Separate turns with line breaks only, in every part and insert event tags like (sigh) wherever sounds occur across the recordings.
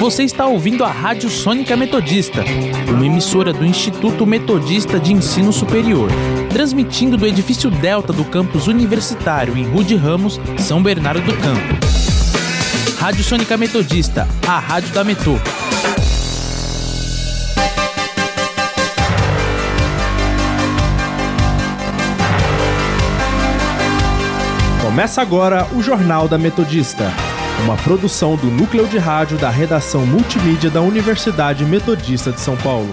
Você está ouvindo a Rádio Sônica Metodista, uma emissora do Instituto Metodista de Ensino Superior, transmitindo do edifício Delta do campus universitário em Rude Ramos, São Bernardo do Campo. Rádio Sônica Metodista, a rádio da Metô.
Começa agora o Jornal da Metodista, uma produção do núcleo de rádio da redação multimídia da Universidade Metodista de São Paulo.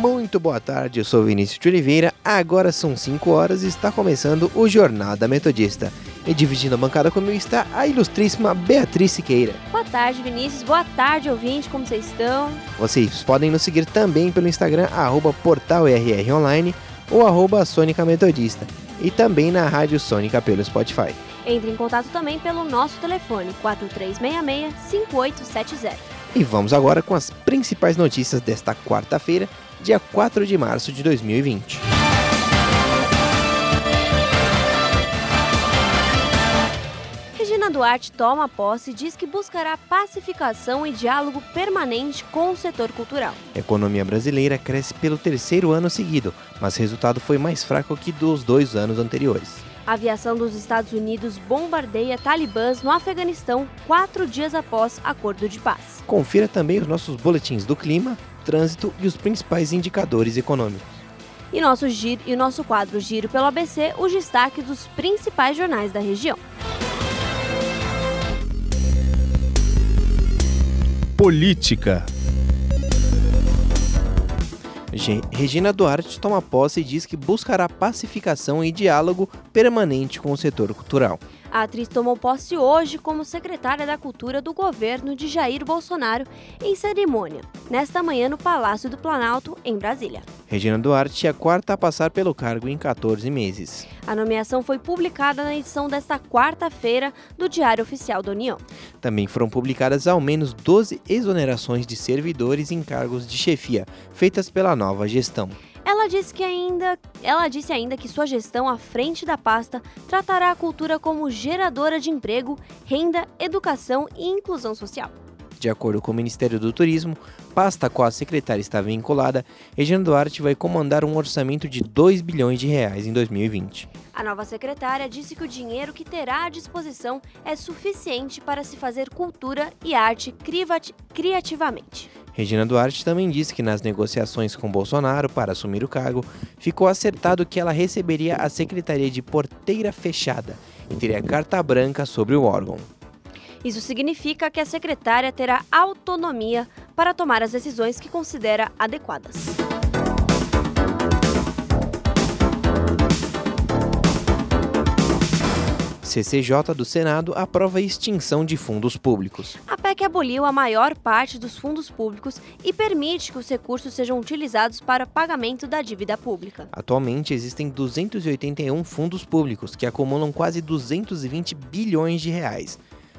Muito boa tarde, eu sou Vinícius de Oliveira. Agora são 5 horas e está começando o Jornal da Metodista. E dividindo a bancada comigo está a ilustríssima Beatriz Siqueira.
Boa tarde, Vinícius. Boa tarde, ouvinte. Como vocês estão?
Vocês podem nos seguir também pelo Instagram, arroba portalrronline ou arroba Sônica Metodista. E também na Rádio Sônica pelo Spotify.
Entre em contato também pelo nosso telefone 4366-5870.
E vamos agora com as principais notícias desta quarta-feira, dia 4 de março de 2020.
Regina Duarte toma posse e diz que buscará pacificação e diálogo permanente com o setor cultural.
A economia brasileira cresce pelo terceiro ano seguido, mas o resultado foi mais fraco que dos dois anos anteriores.
A aviação dos Estados Unidos bombardeia talibãs no Afeganistão quatro dias após acordo de paz.
Confira também os nossos boletins do clima, trânsito e os principais indicadores econômicos.
E nosso, giro, e nosso quadro Giro pelo ABC, os destaques dos principais jornais da região.
Política.
Regina Duarte toma posse e diz que buscará pacificação e diálogo permanente com o setor cultural.
A atriz tomou posse hoje como secretária da Cultura do governo de Jair Bolsonaro em cerimônia, nesta manhã no Palácio do Planalto, em Brasília.
Regina Duarte é a quarta a passar pelo cargo em 14 meses.
A nomeação foi publicada na edição desta quarta-feira do Diário Oficial da União.
Também foram publicadas ao menos 12 exonerações de servidores em cargos de chefia, feitas pela nova gestão.
Ela disse que ainda, ela disse ainda que sua gestão à frente da pasta tratará a cultura como geradora de emprego, renda, educação e inclusão social.
De acordo com o Ministério do Turismo, pasta a qual a secretária está vinculada, Regina Duarte vai comandar um orçamento de 2 bilhões de reais em 2020.
A nova secretária disse que o dinheiro que terá à disposição é suficiente para se fazer cultura e arte criativamente.
Regina Duarte também disse que nas negociações com Bolsonaro para assumir o cargo, ficou acertado que ela receberia a secretaria de porteira fechada e teria carta branca sobre o órgão.
Isso significa que a secretária terá autonomia para tomar as decisões que considera adequadas.
CCJ do Senado aprova a extinção de fundos públicos.
A PEC aboliu a maior parte dos fundos públicos e permite que os recursos sejam utilizados para pagamento da dívida pública.
Atualmente existem 281 fundos públicos que acumulam quase 220 bilhões de reais.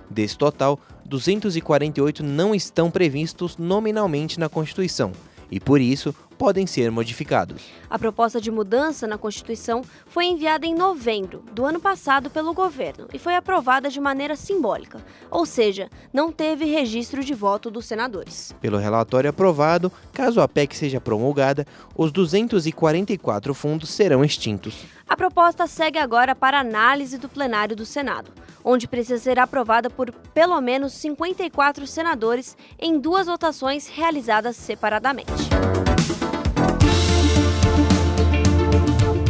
Desse total, 248 não estão previstos nominalmente na Constituição e, por isso, podem ser modificados.
A proposta de mudança na Constituição foi enviada em novembro do ano passado pelo governo e foi aprovada de maneira simbólica, ou seja, não teve registro de voto dos senadores.
Pelo relatório aprovado, caso a PEC seja promulgada, os 244 fundos serão extintos.
A proposta segue agora para análise do plenário do Senado, onde precisa ser aprovada por pelo menos 54 senadores em duas votações realizadas separadamente.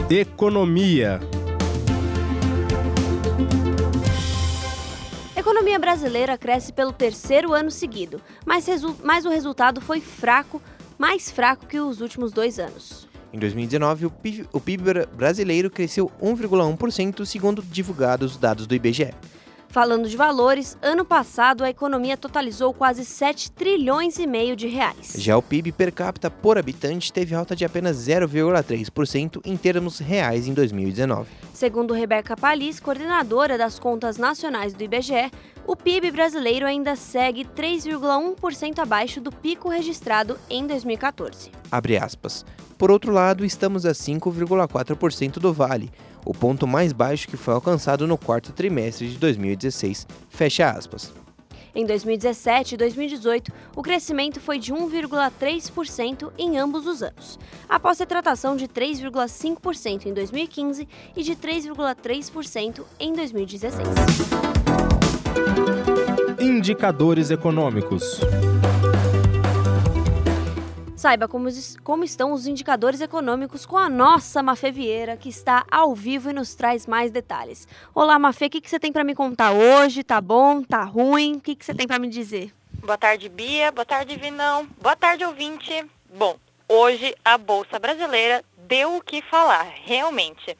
Economia.
A economia brasileira cresce pelo terceiro ano seguido, mas, resu- mas o resultado foi fraco, mais fraco que os últimos dois anos.
Em 2019, o PIB, o PIB bra- brasileiro cresceu 1,1% segundo divulgados dados do IBGE.
Falando de valores, ano passado a economia totalizou quase 7 trilhões e meio de reais.
Já o PIB per capita por habitante teve alta de apenas 0,3% em termos reais em 2019.
Segundo Rebeca Palis, coordenadora das contas nacionais do IBGE, o PIB brasileiro ainda segue 3,1% abaixo do pico registrado em 2014.
Abre aspas. Por outro lado, estamos a 5,4% do vale, o ponto mais baixo que foi alcançado no quarto trimestre de 2016. Fecha aspas.
Em 2017 e 2018, o crescimento foi de 1,3% em ambos os anos, após retratação de 3,5% em 2015 e de 3,3% em 2016.
Indicadores econômicos.
Saiba como, como, estão os indicadores econômicos com a nossa Mafê Vieira, que está ao vivo e nos traz mais detalhes. Olá, Mafê, o que, que você tem para me contar hoje? Tá bom? Tá ruim? O que, que você tem para me dizer?
Boa tarde, Bia. Boa tarde, Vinão. Boa tarde, ouvinte. Bom, hoje a Bolsa Brasileira deu o que falar, realmente.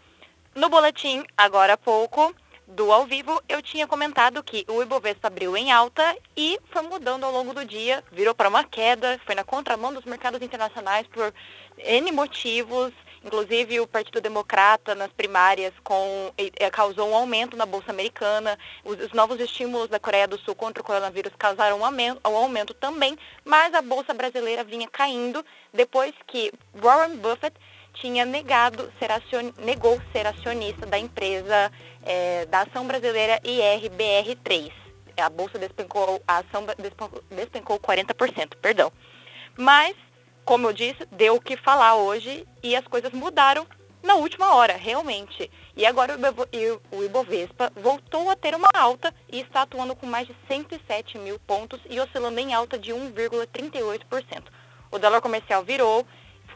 No boletim, agora há pouco, do ao vivo, eu tinha comentado que o Ibovespa abriu em alta e foi mudando ao longo do dia, virou para uma queda, foi na contramão dos mercados internacionais por N motivos, inclusive o Partido Democrata nas primárias com, causou um aumento na Bolsa Americana, os, os, novos estímulos da Coreia do Sul contra o coronavírus causaram um aumento, um aumento também, mas a Bolsa Brasileira vinha caindo depois que Warren Buffett tinha negado ser acion... negou ser acionista da empresa é, da ação brasileira IRBR3. A bolsa despencou, a ação despencou, despencou 40%, perdão. Mas, como eu disse, deu o que falar hoje e as coisas mudaram na última hora, realmente. E agora o Ibovespa voltou a ter uma alta e está atuando com mais de 107 mil pontos e oscilando em alta de 1,38%. O dólar comercial virou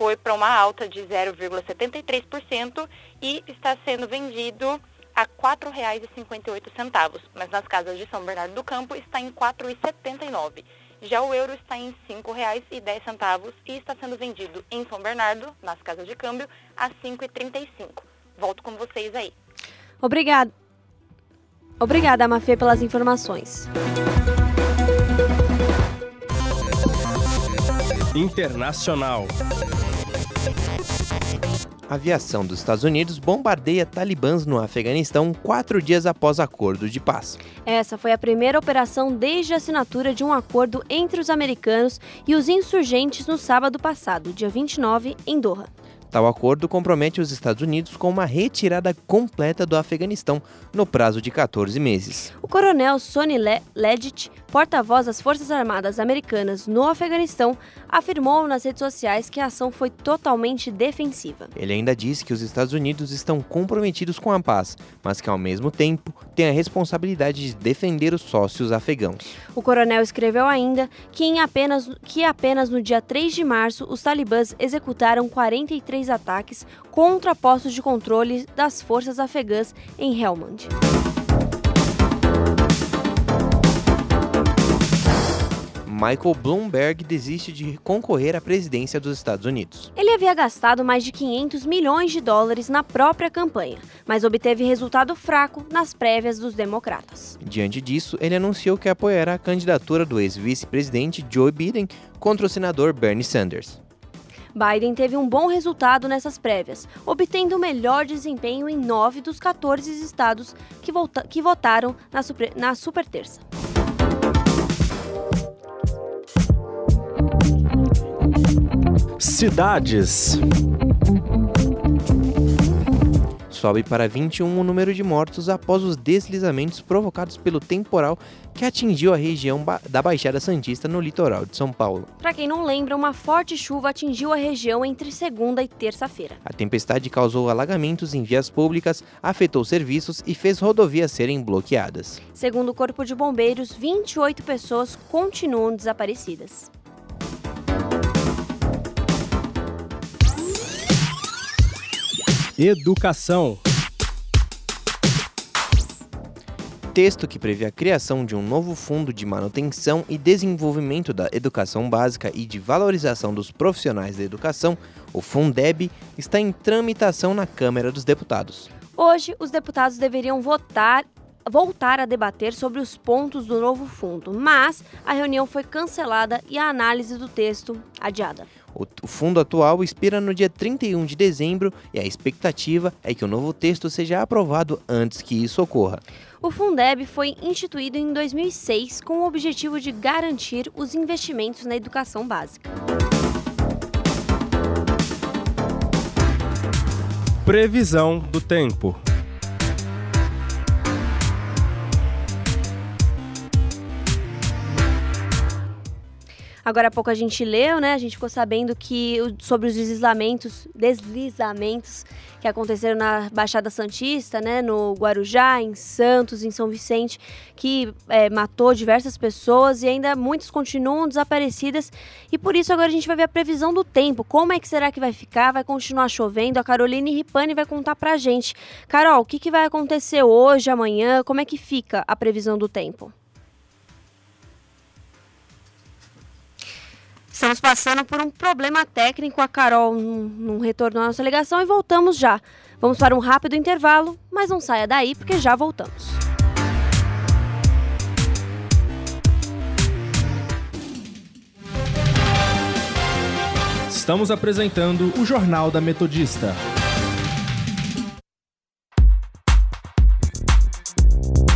foi para uma alta de 0,73% e está sendo vendido a R$ 4,58, mas nas casas de São Bernardo do Campo está em R$ 4,79. Já o euro está em R$ 5,10 e está sendo vendido em São Bernardo, nas casas de câmbio, a R$ 5,35. Volto com vocês aí.
Obrigada. Obrigada, Mafê, pelas informações.
Internacional.
A aviação dos Estados Unidos bombardeia talibãs no Afeganistão quatro dias após acordo de paz.
Essa foi a primeira operação desde a assinatura de um acordo entre os americanos e os insurgentes no sábado passado, dia 29, em Doha.
Tal acordo compromete os Estados Unidos com uma retirada completa do Afeganistão no prazo de 14 meses.
O coronel Sonny Le Leggett, porta-voz das Forças Armadas Americanas no Afeganistão, afirmou nas redes sociais que a ação foi totalmente defensiva.
Ele ainda disse que os Estados Unidos estão comprometidos com a paz, mas que ao mesmo tempo têm a responsabilidade de defender os sócios afegãos.
O coronel escreveu ainda que, em apenas, que apenas no dia 3 de março os talibãs executaram 43 três ataques contra postos de controle das forças afegãs em Helmand.
Michael Bloomberg desiste de concorrer à presidência dos Estados Unidos.
Ele havia gastado mais de 500 milhões de dólares na própria campanha, mas obteve resultado fraco nas prévias dos democratas.
Diante disso, ele anunciou que apoiará a candidatura do ex-vice-presidente Joe Biden contra o senador Bernie Sanders.
Biden teve um bom resultado nessas prévias, obtendo o melhor desempenho em nove dos 14 estados que, que votaram na, super, na super terça.
Cidades
sobe para 21 o número de mortos após os deslizamentos provocados pelo temporal que atingiu a região da Baixada Santista no litoral de São Paulo.
Para quem não lembra, uma forte chuva atingiu a região entre segunda e terça-feira.
A tempestade causou alagamentos em vias públicas, afetou serviços e fez rodovias serem bloqueadas.
Segundo o Corpo de Bombeiros, 28 pessoas continuam desaparecidas.
Educação.
Texto que prevê a criação de um novo fundo de manutenção e desenvolvimento da educação básica e de valorização dos profissionais da educação, o Fundeb, está em tramitação na Câmara dos Deputados.
Hoje, os deputados deveriam votar voltar a debater sobre os pontos do novo fundo, mas a reunião foi cancelada e a análise do texto adiada.
O, fundo atual expira no dia 31 de dezembro e a expectativa é que o novo texto seja aprovado antes que isso ocorra.
O Fundeb foi instituído em 2006 com o objetivo de garantir os investimentos na educação básica.
Previsão do tempo.
Agora há pouco a gente leu, né? A gente ficou sabendo que sobre os deslizamentos, deslizamentos que aconteceram na Baixada Santista, né? No Guarujá, em Santos, em São Vicente, que é, matou diversas pessoas e ainda muitas continuam desaparecidas. E por isso agora a gente vai ver a previsão do tempo. Como é que será que vai ficar? Vai continuar chovendo? A Caroline Ripani vai contar pra gente. Carol, o que, que vai acontecer hoje, amanhã? Como é que fica a previsão do tempo? Estamos passando por um problema técnico. A Carol não retornou à nossa ligação e voltamos já. Vamos para um rápido intervalo, mas não saia daí porque já voltamos.
Estamos apresentando o Jornal da Metodista.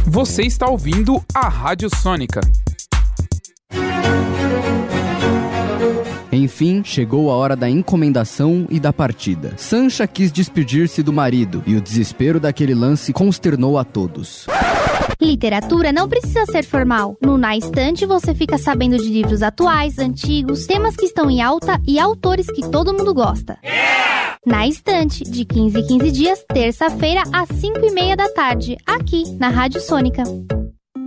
Você está ouvindo a Rádio Sônica.
Enfim, chegou a hora da encomendação e da partida. Sancha quis despedir-se do marido e o desespero daquele lance consternou a todos.
Literatura não precisa ser formal. No Na Estante você fica sabendo de livros atuais, antigos, temas que estão em alta e autores que todo mundo gosta. Yeah! Na Estante, de 15 em 15 dias, terça-feira, às 5 e meia da tarde, aqui na Rádio Sônica.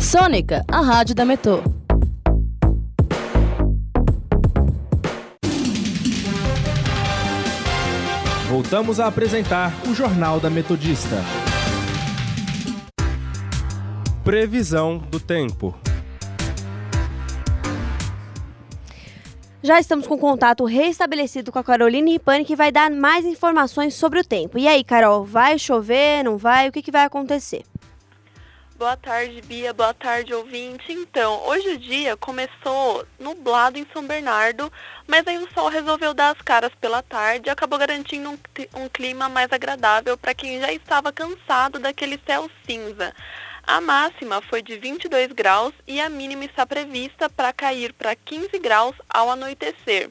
Sônica, a rádio da Metô.
Voltamos a apresentar o Jornal da Metodista. Previsão do tempo.
Já estamos com contato restabelecido com a Caroline Ripani, que vai dar mais informações sobre o tempo. E aí, Carol, vai chover, não vai? O que, que vai acontecer?
Boa tarde, Bia. Boa tarde, ouvinte. Então, hoje o dia começou nublado em São Bernardo, mas aí o sol resolveu dar as caras pela tarde e acabou garantindo um, um clima mais agradável para quem já estava cansado daquele céu cinza. A máxima foi de 22 graus e a mínima está prevista para cair para 15 graus ao anoitecer.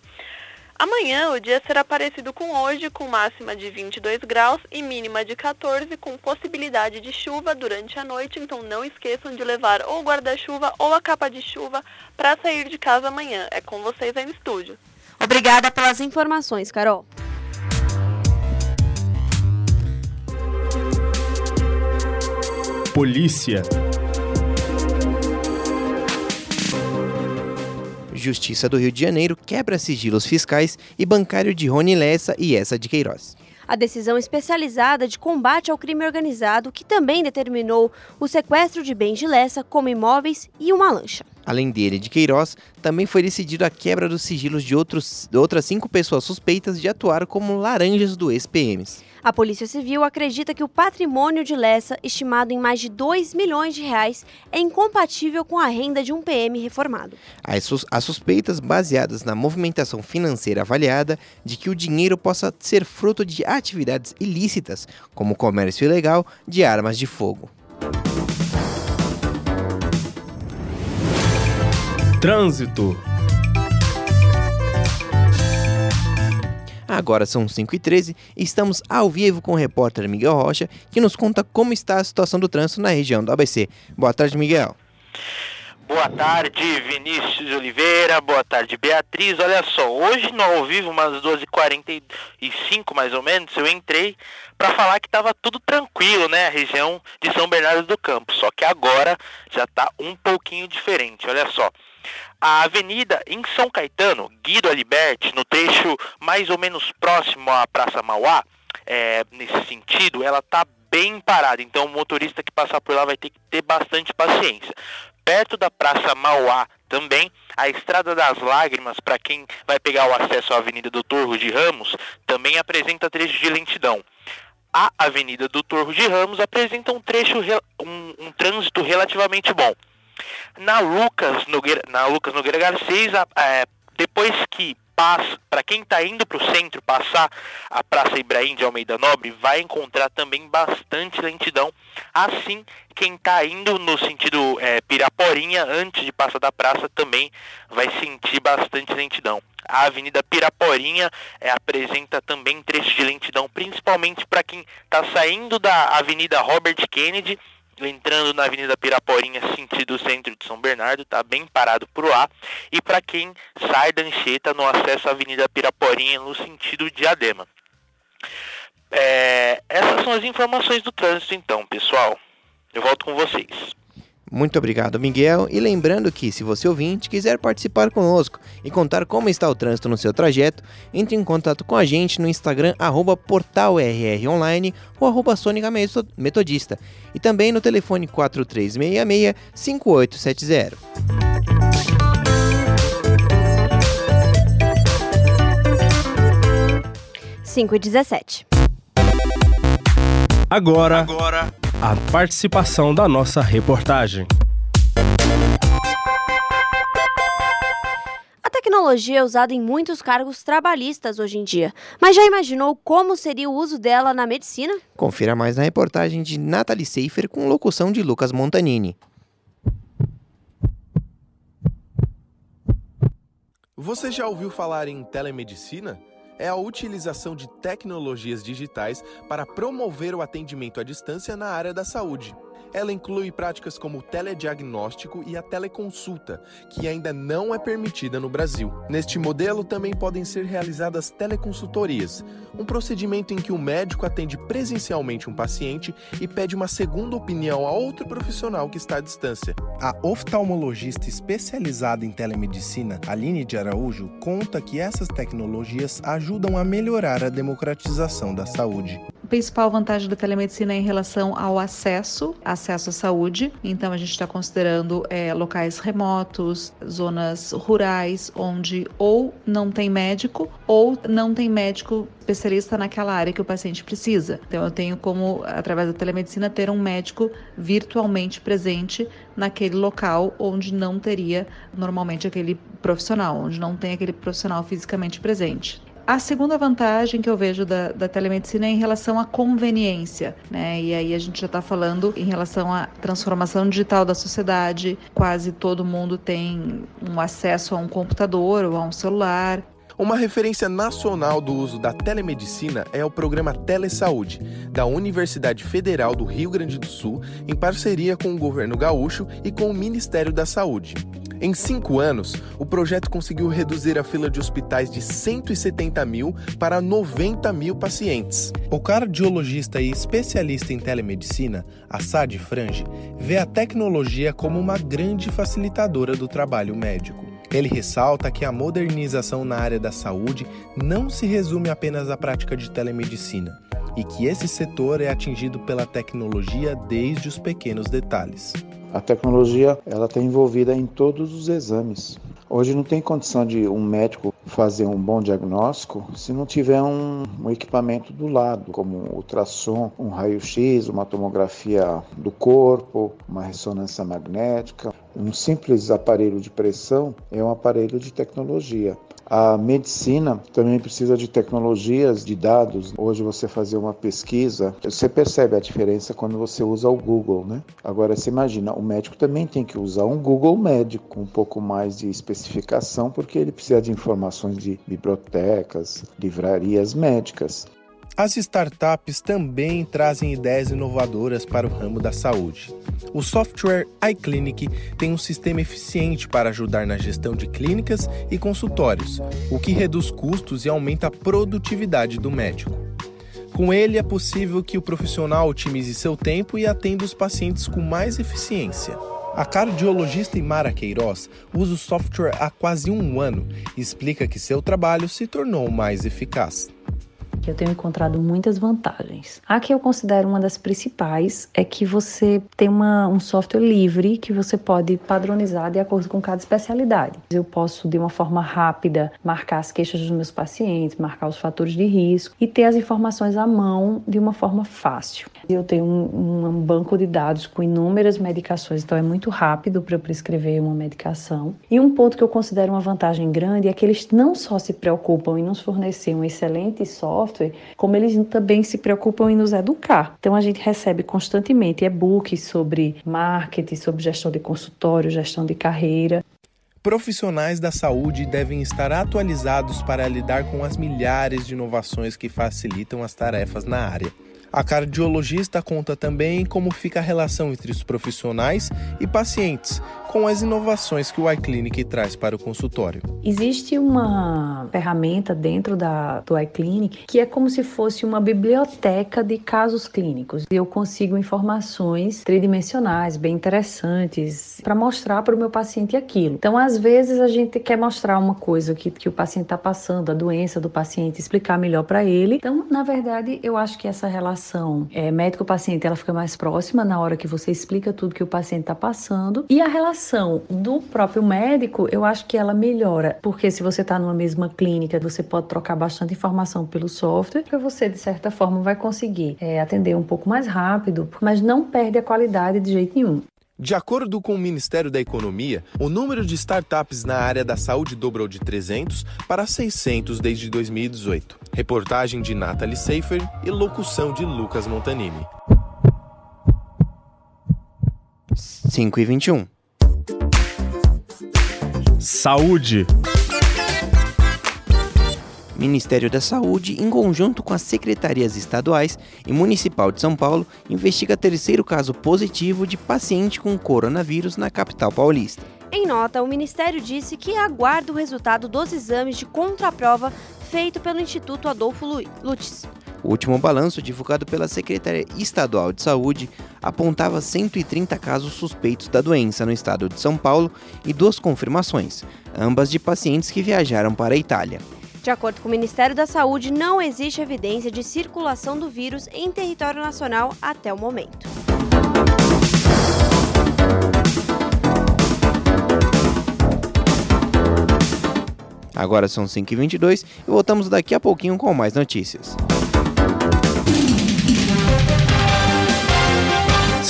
Amanhã o dia será parecido com hoje, com máxima de 22 graus e mínima de 14, com possibilidade de chuva durante a noite. Então não esqueçam de levar ou guarda-chuva ou a capa de chuva para sair de casa amanhã. É com vocês aí no estúdio.
Obrigada pelas informações, Carol.
Polícia.
Justiça do Rio de Janeiro quebra sigilos fiscais e bancário de Rony Lessa e essa de Queiroz.
A decisão especializada de combate ao crime organizado, que também determinou o sequestro de bens de Lessa, como imóveis e uma lancha.
Além dele de Queiroz, também foi decidido a quebra dos sigilos de, outros, de outras cinco pessoas suspeitas de atuar como laranjas do ex-PMs.
A Polícia Civil acredita que o patrimônio de Lessa, estimado em mais de 2 milhões de reais, é incompatível com a renda de um PM reformado.
As, sus as suspeitas baseadas na movimentação financeira avaliada de que o dinheiro possa ser fruto de atividades ilícitas, como comércio ilegal de armas de fogo.
Trânsito.
Agora são 5h13 e estamos ao vivo com o repórter Miguel Rocha, que nos conta como está a situação do trânsito na região do ABC. Boa tarde, Miguel.
Boa tarde, Vinícius Oliveira. Boa tarde, Beatriz. Olha só, hoje no ao vivo, umas 12h45 mais ou menos, eu entrei para falar que estava tudo tranquilo, né? A região de São Bernardo do Campo. Só que agora já está um pouquinho diferente. Olha só. A avenida em São Caetano, Guido Aliberti, no trecho mais ou menos próximo à Praça Mauá, é, nesse sentido, ela está bem parada. Então o motorista que passar por lá vai ter que ter bastante paciência. perto da Praça Mauá também. A Estrada das Lágrimas, para quem vai pegar o acesso à Avenida do Torro de Ramos, também apresenta trecho de lentidão. A Avenida do Torro de Ramos apresenta um trecho, um, um trânsito relativamente bom. Na Lucas Nogueira, na Lucas Nogueira Garcês, é, depois que para quem está indo para o centro, passar a Praça Ibrahim de Almeida Nobre, vai encontrar também bastante lentidão. Assim, quem está indo no sentido é, Piraporinha, antes de passar da praça, também vai sentir bastante lentidão. A Avenida Piraporinha é, apresenta também trechos de lentidão, principalmente para quem está saindo da Avenida Robert Kennedy entrando na Avenida Piraporinha, sentido centro de São Bernardo, está bem parado por lá. E para quem sai da Anchieta no acesso à Avenida Piraporinha, no sentido de Adema. É, essas são as informações do trânsito, então, pessoal. Eu volto com vocês.
Muito obrigado, Miguel. E lembrando que, se você ouvinte quiser participar conosco e contar como está o trânsito no seu trajeto, entre em contato com a gente no Instagram, portalrronline ou arroba Sônica Metodista. E também no telefone 4366-5870.
Cinco e dezessete.
Agora, Agora a participação da nossa reportagem.
A tecnologia é usada em muitos cargos trabalhistas hoje em dia, mas já imaginou como seria o uso dela na medicina?
Confira mais na reportagem de Natalie Seifer com locução de Lucas Montanini.
Você já ouviu falar em telemedicina? É a utilização de tecnologias digitais para promover o atendimento à distância na área da saúde. Ela inclui práticas como o telediagnóstico e a teleconsulta, que ainda não é permitida no Brasil. Neste modelo também podem ser realizadas teleconsultorias, um procedimento em que o médico atende presencialmente um paciente e pede uma segunda opinião a outro profissional que está à distância.
A oftalmologista especializada em telemedicina, Aline de Araújo, conta que essas tecnologias ajudam a melhorar a democratização da saúde
principal vantagem da telemedicina é em relação ao acesso, acesso à saúde. Então a gente está considerando é, locais remotos, zonas rurais, onde ou não tem médico ou não tem médico especialista naquela área que o paciente precisa. Então eu tenho como, através da telemedicina, ter um médico virtualmente presente naquele local onde não teria normalmente aquele profissional, onde não tem aquele profissional fisicamente presente. A segunda vantagem que eu vejo da, da telemedicina é em relação à conveniência, né? E aí a gente já está falando em relação à transformação digital da sociedade. Quase todo mundo tem um acesso a um computador ou a um celular.
Uma referência nacional do uso da telemedicina é o programa Telesaúde, da Universidade Federal do Rio Grande do Sul, em parceria com o governo gaúcho e com o Ministério da Saúde. Em cinco anos, o projeto conseguiu reduzir a fila de hospitais de 170 mil para 90 mil pacientes.
O cardiologista e especialista em telemedicina, Assad Frange, vê a tecnologia como uma grande facilitadora do trabalho médico. Ele ressalta que a modernização na área da saúde não se resume apenas à prática de telemedicina e que esse setor é atingido pela tecnologia desde os pequenos detalhes.
A tecnologia ela está envolvida em todos os exames. Hoje não tem condição de um médico fazer um bom diagnóstico se não tiver um, um equipamento do lado, como um ultrassom, um raio-x, uma tomografia do corpo, uma ressonância magnética. Um simples aparelho de pressão é um aparelho de tecnologia. A medicina também precisa de tecnologias, de dados. Hoje você fazer uma pesquisa, você percebe a diferença quando você usa o Google, né? Agora você imagina, o médico também tem que usar um Google médico com um pouco mais de especificação, porque ele precisa de informações de bibliotecas, livrarias médicas.
As startups também trazem ideias inovadoras para o ramo da saúde. O software iClinic tem um sistema eficiente para ajudar na gestão de clínicas e consultórios, o que reduz custos e aumenta a produtividade do médico. Com ele é possível que o profissional otimize seu tempo e atenda os pacientes com mais eficiência. A cardiologista Imara Queiroz usa o software há quase um ano e explica que seu trabalho se tornou mais eficaz
eu tenho encontrado muitas vantagens. A que eu considero uma das principais é que você tem uma, um software livre que você pode padronizar de acordo com cada especialidade. Eu posso, de uma forma rápida, marcar as queixas dos meus pacientes, marcar os fatores de risco e ter as informações à mão de uma forma fácil. Eu tenho um, um banco de dados com inúmeras medicações, então é muito rápido para eu prescrever uma medicação. E um ponto que eu considero uma vantagem grande é que eles não só se preocupam em nos fornecer um excelente software, como eles também se preocupam em nos educar. Então a gente recebe constantemente e-books sobre marketing, sobre gestão de consultório, gestão de carreira.
Profissionais da saúde devem estar atualizados para lidar com as milhares de inovações que facilitam as tarefas na área. A cardiologista conta também como fica a relação entre os profissionais e pacientes, com as inovações que o iClinic traz para o consultório.
Existe uma ferramenta dentro da, do iClinic que é como se fosse uma biblioteca de casos clínicos. Eu consigo informações tridimensionais, bem interessantes, para mostrar para o meu paciente aquilo. Então, às vezes, a gente quer mostrar uma coisa que, que o paciente está passando, a doença do paciente, explicar melhor para ele. Então, na verdade, eu acho que essa relação é, médico-paciente ela fica mais próxima na hora que você explica tudo que o paciente está passando. E a relação do próprio médico, eu acho que ela melhora, porque se você está numa mesma clínica, você pode trocar bastante informação pelo software, que você, de certa forma, vai conseguir é, atender um pouco mais rápido, mas não perde a qualidade de jeito nenhum.
De acordo com o Ministério da Economia, o número de startups na área da saúde dobrou de 300 para 600 desde 2018. Reportagem de Natalie Seifer e locução de Lucas Montanini.
5 e 21.
Saúde.
Ministério da Saúde, em conjunto com as secretarias estaduais e municipal de São Paulo, investiga terceiro caso positivo de paciente com coronavírus na capital paulista.
Em nota, o Ministério disse que aguarda o resultado dos exames de contraprova feito pelo Instituto Adolfo Lutz.
O último balanço, divulgado pela Secretaria Estadual de Saúde, apontava 130 casos suspeitos da doença no estado de São Paulo e duas confirmações, ambas de pacientes que viajaram para a Itália.
De acordo com o Ministério da Saúde, não existe evidência de circulação do vírus em território nacional até o momento.
Agora são 5h22 e voltamos daqui a pouquinho com mais notícias.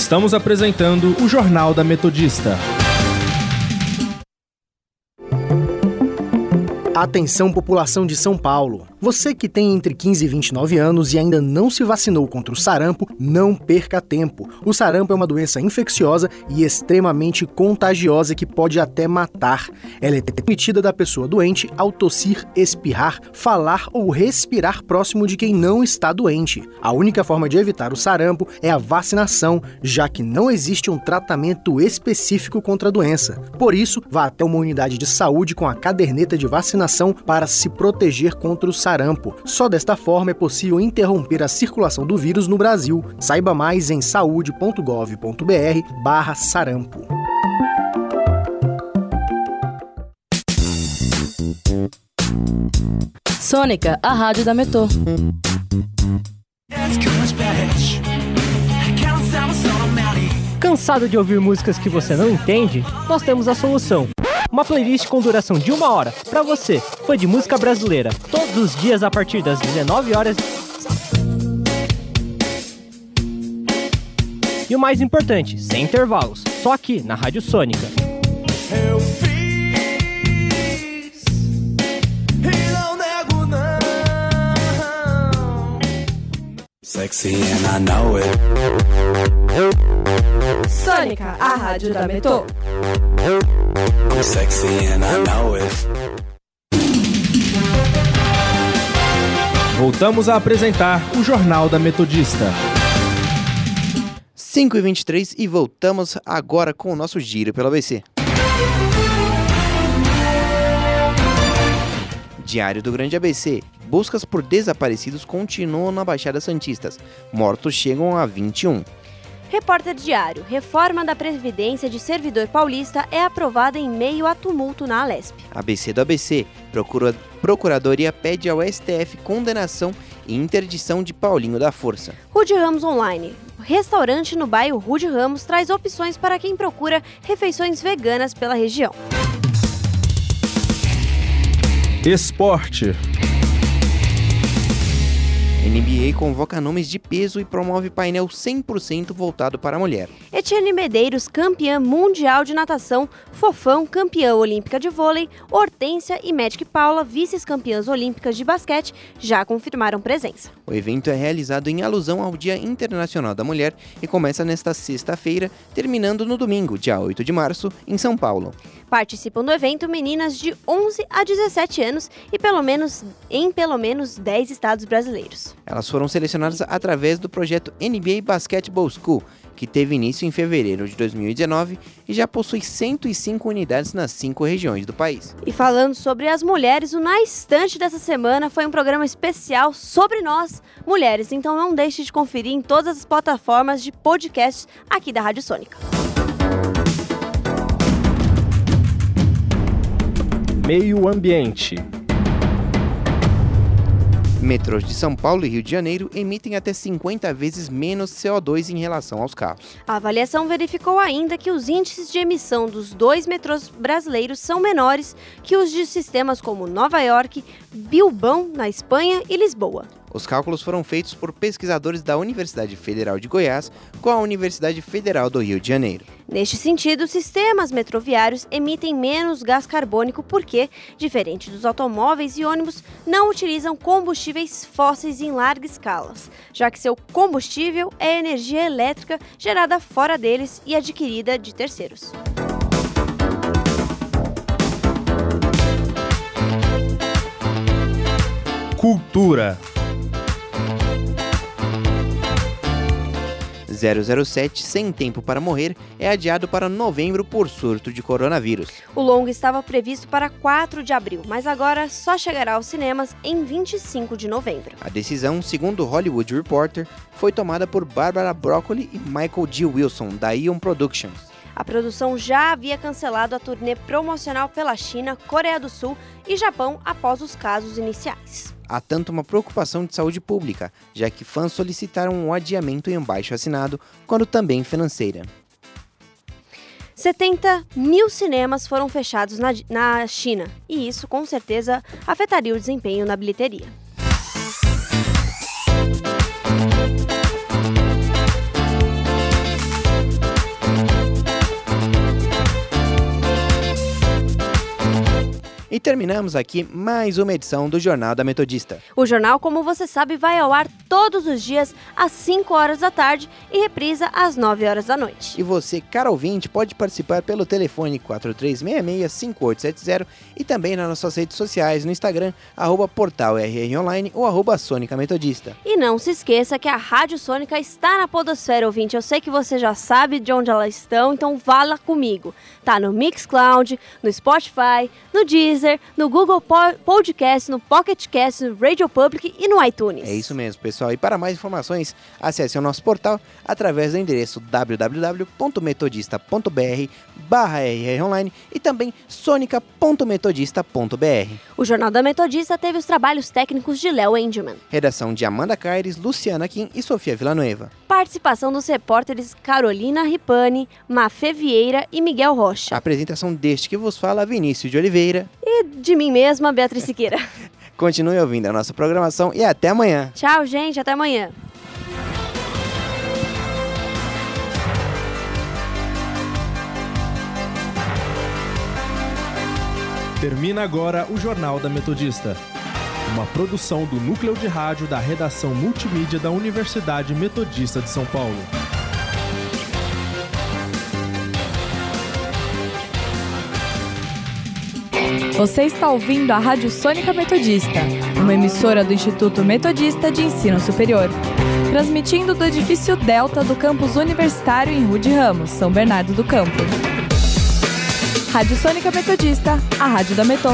Estamos apresentando o Jornal da Metodista.
Atenção, população de São Paulo. Você que tem entre 15 e 29 anos e ainda não se vacinou contra o sarampo, não perca tempo. O sarampo é uma doença infecciosa e extremamente contagiosa que pode até matar. Ela é transmitida da pessoa doente ao tossir, espirrar, falar ou respirar próximo de quem não está doente. A única forma de evitar o sarampo é a vacinação, já que não existe um tratamento específico contra a doença. Por isso, vá até uma unidade de saúde com a caderneta de vacinação para se proteger contra o sarampo. Só desta forma é possível interromper a circulação do vírus no Brasil. Saiba mais em saúde.gov.br/barra sarampo.
Sônica, a rádio da Metô.
Cansado de ouvir músicas que você não entende? Nós temos a solução. Uma playlist com duração de uma hora para você, fã de música brasileira, todos os dias a partir das 19 horas. E o mais importante, sem intervalos, só aqui na Rádio Sônica. Eu fiz, e não nego não.
Sexy and I know it. Sônica, a rádio da Metô. I'm sexy and I know it.
Voltamos a apresentar o Jornal da Metodista.
5 e 23 e voltamos agora com o nosso giro pelo ABC. Diário do Grande ABC. Buscas por desaparecidos continuam na Baixada Santistas. Mortos chegam a 21.
Repórter Diário: Reforma da Previdência de Servidor Paulista é aprovada em meio a tumulto na Alesp.
ABC do ABC: Procura... Procuradoria pede ao STF condenação e interdição de Paulinho da Força.
Rude Ramos Online. Restaurante no bairro Rude Ramos traz opções para quem procura refeições veganas pela região.
Esporte.
NBA convoca nomes de peso e promove painel 100% voltado para a mulher.
Etienne Medeiros, campeã mundial de natação, Fofão, campeã olímpica de vôlei, Hortência e Magic Paula, vice-campeãs olímpicas de basquete, já confirmaram presença.
O evento é realizado em alusão ao Dia Internacional da Mulher e começa nesta sexta-feira, terminando no domingo, dia 8 de março, em São Paulo.
Participam do evento meninas de 11 a 17 anos e pelo menos em pelo menos 10 estados brasileiros.
Elas foram selecionadas através do projeto NBA Basketball School, que teve início em fevereiro de 2019 e já possui 105 unidades nas cinco regiões do país.
E falando sobre as mulheres, o Na Estante dessa semana foi um programa especial sobre nós, mulheres. Então não deixe de conferir em todas as plataformas de podcast aqui da Rádio Sônica.
Meio Ambiente.
Metrôs de São Paulo e Rio de Janeiro emitem até 50 vezes menos CO2 em relação aos carros.
A avaliação verificou ainda que os índices de emissão dos dois metrôs brasileiros são menores que os de sistemas como Nova York, Bilbao, na Espanha e Lisboa.
Os cálculos foram feitos por pesquisadores da Universidade Federal de Goiás com a Universidade Federal do Rio de Janeiro.
Neste sentido, sistemas metroviários emitem menos gás carbônico porque, diferente dos automóveis e ônibus, não utilizam combustíveis fósseis em larga escala, já que seu combustível é energia elétrica gerada fora deles e adquirida de terceiros.
Cultura.
007 Sem Tempo para Morrer é adiado para novembro por surto de coronavírus.
O longo estava previsto para 4 de abril, mas agora só chegará aos cinemas em 25 de novembro.
A decisão, segundo o Hollywood Reporter, foi tomada por Barbara Broccoli e Michael G. Wilson, da Ion Productions.
A produção já havia cancelado a turnê promocional pela China, Coreia do Sul e Japão após os casos iniciais.
Há tanto uma preocupação de saúde pública, já que fãs solicitaram um adiamento em um baixo assinado, quanto também financeira.
70 mil cinemas foram fechados na, na China, e isso com certeza afetaria o desempenho na bilheteria.
E terminamos aqui mais uma edição do Jornal da Metodista.
O jornal, como você sabe, vai ao ar todos os dias às 5 horas da tarde e reprisa às 9 horas da noite.
E você, caro ouvinte, pode participar pelo telefone 4366-5870 e também nas nossas redes sociais no Instagram, arroba portal Online ou arroba Sônica Metodista.
E não se esqueça que a Rádio Sônica está na podosfera, ouvinte. Eu sei que você já sabe de onde elas estão, então vá lá comigo. Tá no Mixcloud, no Spotify, no Disney Deezer, no Google Podcast, no Pocket Cast, no Radio Public e no iTunes.
É isso mesmo, pessoal. E para mais informações, acesse o nosso portal através do endereço www.metodista.br barra online e também sonica.metodista.br.
O Jornal da Metodista teve os trabalhos técnicos de Léo Engelman.
Redação de Amanda Caires, Luciana Kim e Sofia Villanueva.
Participação dos repórteres Carolina Ripani, Mafê Vieira e Miguel Rocha.
A apresentação deste que vos fala, Vinícius de Oliveira.
E de mim mesma, Beatriz Siqueira. (laughs)
Continue ouvindo a nossa programação e até amanhã.
Tchau, gente. Até amanhã.
Termina agora o Jornal da Metodista. Uma produção do núcleo de rádio da redação multimídia da Universidade Metodista de São Paulo.
Você está ouvindo a Rádio Sônica Metodista, uma emissora do Instituto Metodista de Ensino Superior. Transmitindo do edifício Delta do campus universitário em Rude Ramos, São Bernardo do Campo. Rádio Sônica Metodista, a rádio da Metô.